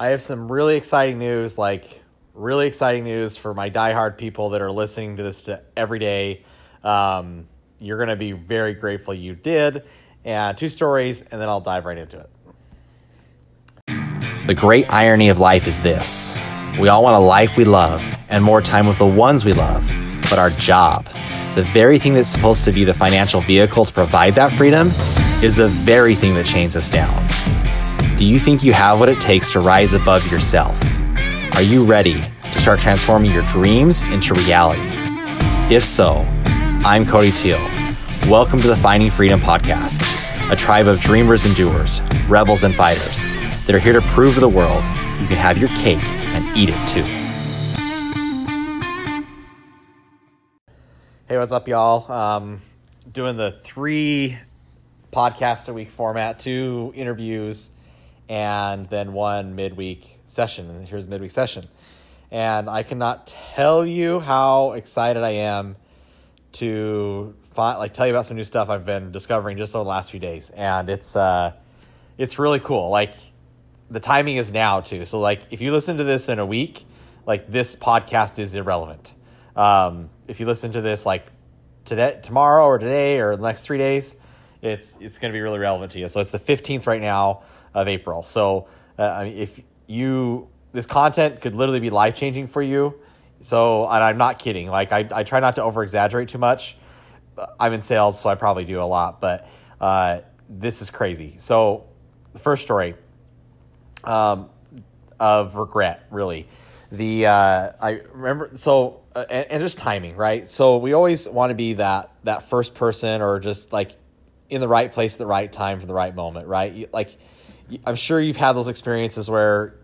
I have some really exciting news, like really exciting news for my diehard people that are listening to this to every day. Um, you're going to be very grateful you did. And two stories, and then I'll dive right into it. The great irony of life is this we all want a life we love and more time with the ones we love, but our job, the very thing that's supposed to be the financial vehicle to provide that freedom, is the very thing that chains us down. Do you think you have what it takes to rise above yourself? Are you ready to start transforming your dreams into reality? If so, I'm Cody Thiel. Welcome to the Finding Freedom Podcast, a tribe of dreamers and doers, rebels and fighters that are here to prove to the world you can have your cake and eat it too. Hey, what's up, y'all? Um, doing the three podcast a week format, two interviews, and then one midweek session. And here's midweek session. And I cannot tell you how excited I am to find, like tell you about some new stuff I've been discovering just over the last few days. And it's uh it's really cool. Like the timing is now too. So like if you listen to this in a week, like this podcast is irrelevant. Um, if you listen to this like today, tomorrow, or today, or the next three days, it's it's going to be really relevant to you. So it's the fifteenth right now of April. So uh, I mean, if you this content could literally be life changing for you. So and I'm not kidding. Like I I try not to over exaggerate too much. I'm in sales, so I probably do a lot, but uh, this is crazy. So the first story um, of regret, really. The uh, I remember so uh, and, and just timing, right? So we always want to be that that first person or just like in the right place at the right time for the right moment, right? You, like I'm sure you've had those experiences where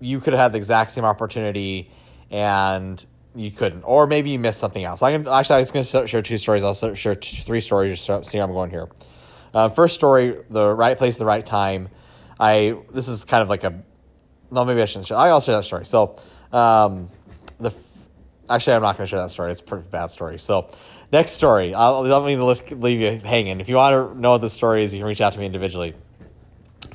you could have had the exact same opportunity and you couldn't, or maybe you missed something else. I'm gonna, actually I was going to share two stories. I'll share three stories. Just see how I'm going here. Uh, first story: the right place, the right time. I this is kind of like a no, maybe I shouldn't share. I'll share that story. So, um, the actually I'm not going to share that story. It's a pretty bad story. So, next story. I'll let me leave you hanging. If you want to know what the story is, you can reach out to me individually.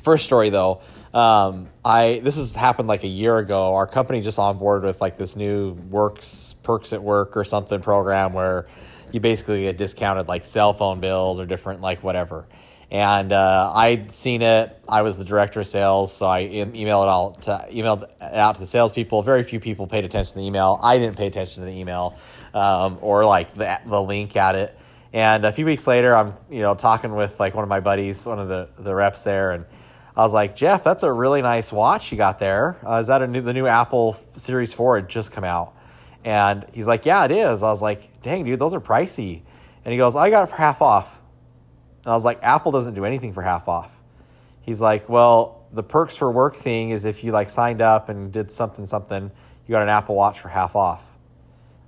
First story though, um, I this has happened like a year ago. Our company just on board with like this new works perks at work or something program where you basically get discounted like cell phone bills or different like whatever. And uh, I'd seen it. I was the director of sales, so I emailed it all to emailed out to the salespeople. Very few people paid attention to the email. I didn't pay attention to the email um, or like the the link at it. And a few weeks later, I'm you know talking with like one of my buddies, one of the the reps there, and I was like, Jeff, that's a really nice watch you got there. Uh, is that a new, the new Apple Series 4 had just come out? And he's like, yeah, it is. I was like, dang, dude, those are pricey. And he goes, I got it for half off. And I was like, Apple doesn't do anything for half off. He's like, well, the perks for work thing is if you like signed up and did something, something, you got an Apple Watch for half off.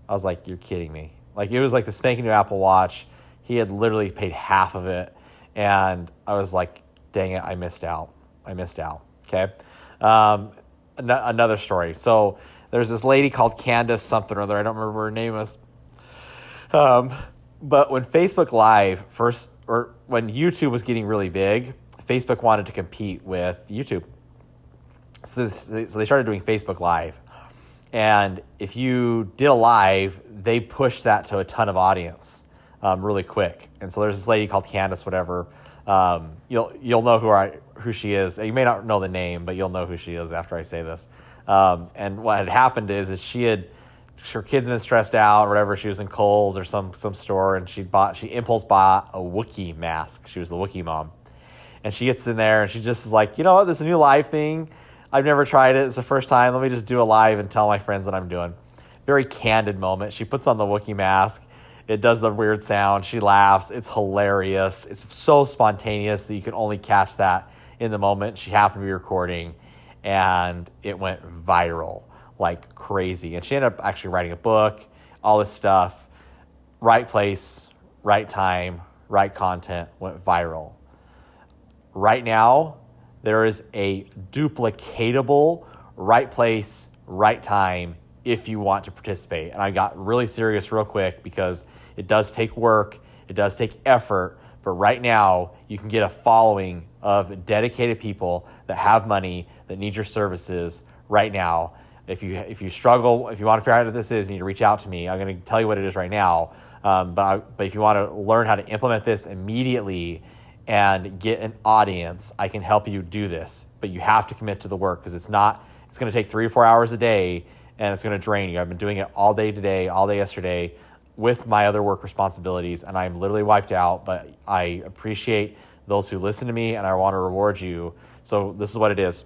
I was like, you're kidding me. Like it was like the spanking new Apple Watch. He had literally paid half of it. And I was like, dang it, I missed out. I missed out. Okay. Um, an- another story. So there's this lady called Candace something or other. I don't remember her name was. Um, but when Facebook Live first, or when YouTube was getting really big, Facebook wanted to compete with YouTube. So, this, so they started doing Facebook Live. And if you did a live, they pushed that to a ton of audience um, really quick. And so there's this lady called Candace, whatever. Um, you'll you'll know who I who she is. You may not know the name, but you'll know who she is after I say this. Um, and what had happened is, is she had her kids been stressed out or whatever. She was in Kohl's or some some store, and she bought she impulse bought a Wookiee mask. She was the Wookiee mom, and she gets in there and she just is like, you know what, this new live thing. I've never tried it. It's the first time. Let me just do a live and tell my friends what I'm doing. Very candid moment. She puts on the Wookiee mask. It does the weird sound. She laughs. It's hilarious. It's so spontaneous that you can only catch that in the moment. She happened to be recording, and it went viral like crazy. And she ended up actually writing a book, all this stuff. Right place, right time, right content went viral. Right now, there is a duplicatable right place, right time if you want to participate. And I got really serious real quick because it does take work, it does take effort, But right now, you can get a following of dedicated people that have money that need your services right now. If you if you struggle, if you want to figure out what this is, you need to reach out to me. I'm going to tell you what it is right now. Um, but I, but if you want to learn how to implement this immediately and get an audience, I can help you do this. But you have to commit to the work because it's not. It's going to take three or four hours a day, and it's going to drain you. I've been doing it all day today, all day yesterday, with my other work responsibilities, and I'm literally wiped out. But I appreciate those who listen to me, and I want to reward you. So this is what it is.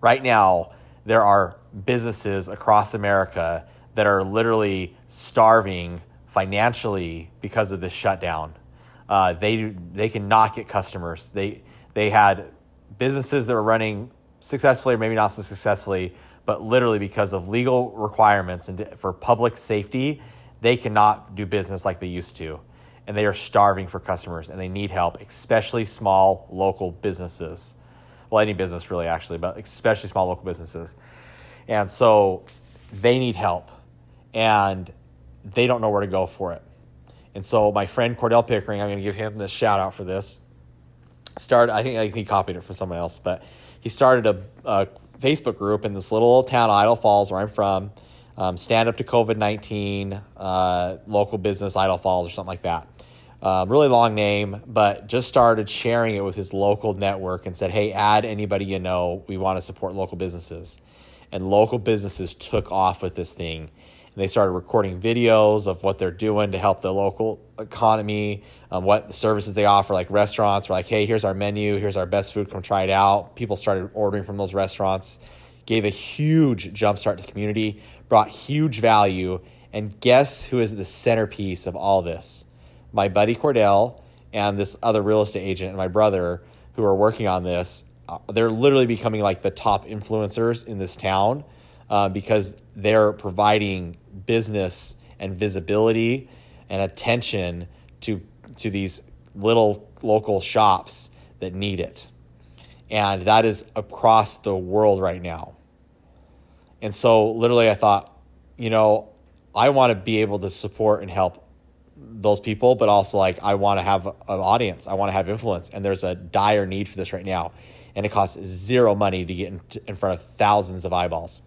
Right now, there are businesses across America that are literally starving financially because of this shutdown. Uh, they they cannot get customers. They they had businesses that were running successfully or maybe not so successfully, but literally because of legal requirements and for public safety, they cannot do business like they used to. And they are starving for customers and they need help, especially small local businesses. Well, any business really, actually, but especially small local businesses. And so they need help and they don't know where to go for it. And so my friend Cordell Pickering, I'm going to give him the shout out for this. Started, I think I think he copied it from someone else, but he started a, a Facebook group in this little town, Idaho Falls, where I'm from. Um, stand up to COVID 19, uh, local business, Idaho Falls, or something like that. Um, really long name, but just started sharing it with his local network and said, hey, add anybody you know. We want to support local businesses. And local businesses took off with this thing and they started recording videos of what they're doing to help the local economy, um, what services they offer. Like restaurants were like, hey, here's our menu, here's our best food, come try it out. People started ordering from those restaurants, gave a huge jumpstart to the community, brought huge value. And guess who is the centerpiece of all this? My buddy Cordell and this other real estate agent and my brother who are working on this. Uh, they're literally becoming like the top influencers in this town uh, because they're providing business and visibility and attention to to these little local shops that need it. And that is across the world right now. And so literally I thought, you know, I want to be able to support and help those people, but also like I want to have an audience. I want to have influence. And there's a dire need for this right now. And it costs zero money to get in, in front of thousands of eyeballs.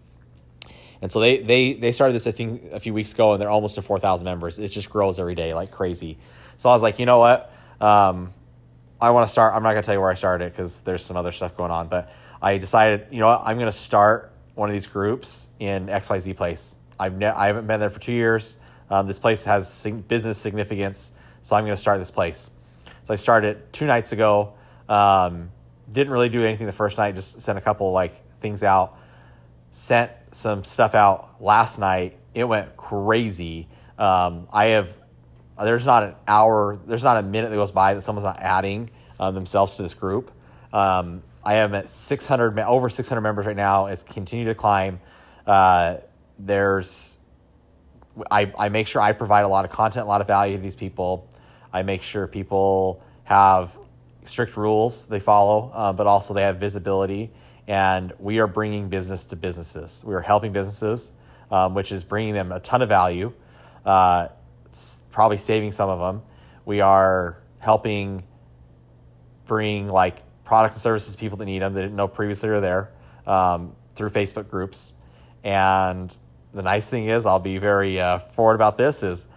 And so they they they started this I think a few weeks ago, and they're almost to four thousand members. It just grows every day like crazy. So I was like, you know what, um, I want to start. I'm not gonna tell you where I started because there's some other stuff going on, but I decided, you know what, I'm gonna start one of these groups in XYZ place. I've ne- I haven't been there for two years. Um, this place has sig- business significance, so I'm gonna start this place. So I started two nights ago. Um, didn't really do anything the first night. Just sent a couple like things out sent some stuff out last night. It went crazy. Um, I have there's not an hour, there's not a minute that goes by that someone's not adding um, themselves to this group. Um, I am at 600, over 600 members right now. It's continued to climb. Uh, there's, I, I make sure I provide a lot of content, a lot of value to these people. I make sure people have strict rules they follow, uh, but also they have visibility and we are bringing business to businesses. We are helping businesses, um, which is bringing them a ton of value. Uh, probably saving some of them. We are helping bring like products and services to people that need them that didn't know previously were there um, through Facebook groups. And the nice thing is, I'll be very uh, forward about this is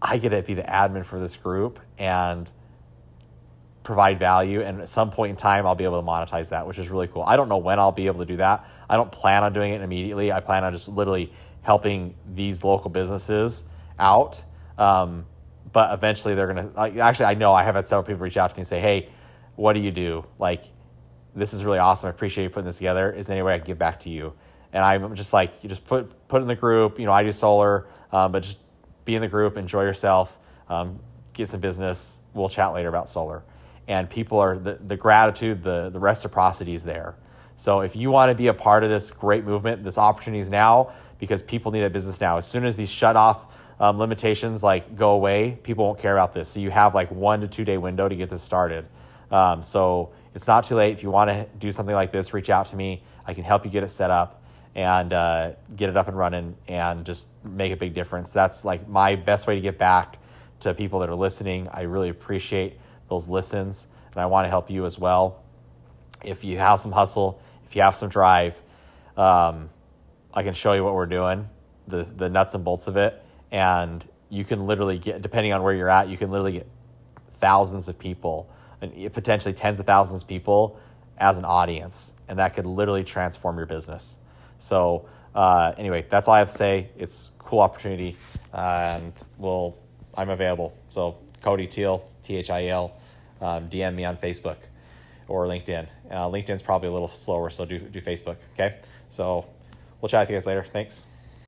I get to be the admin for this group and provide value and at some point in time I'll be able to monetize that which is really cool. I don't know when I'll be able to do that. I don't plan on doing it immediately. I plan on just literally helping these local businesses out. Um, but eventually they're going to actually I know I have had several people reach out to me and say, "Hey, what do you do? Like this is really awesome. I appreciate you putting this together. Is there any way I can give back to you?" And I'm just like, you just put put in the group. You know, I do solar, um, but just be in the group, enjoy yourself, um, get some business. We'll chat later about solar and people are the, the gratitude, the, the reciprocity is there. So if you want to be a part of this great movement, this opportunity is now because people need a business now. As soon as these shut off um, limitations like go away, people won't care about this. So you have like one to two day window to get this started. Um, so it's not too late. If you want to do something like this, reach out to me. I can help you get it set up and uh, get it up and running and just make a big difference. That's like my best way to give back to people that are listening. I really appreciate those listens, and I want to help you as well. If you have some hustle, if you have some drive, um, I can show you what we're doing, the the nuts and bolts of it, and you can literally get, depending on where you're at, you can literally get thousands of people and potentially tens of thousands of people as an audience, and that could literally transform your business. So uh, anyway, that's all I have to say. It's cool opportunity, and we'll I'm available. So Cody Thiel, T H I L, um, DM me on Facebook or LinkedIn. Uh, LinkedIn's probably a little slower, so do do Facebook. Okay, so we'll chat with you guys later. Thanks.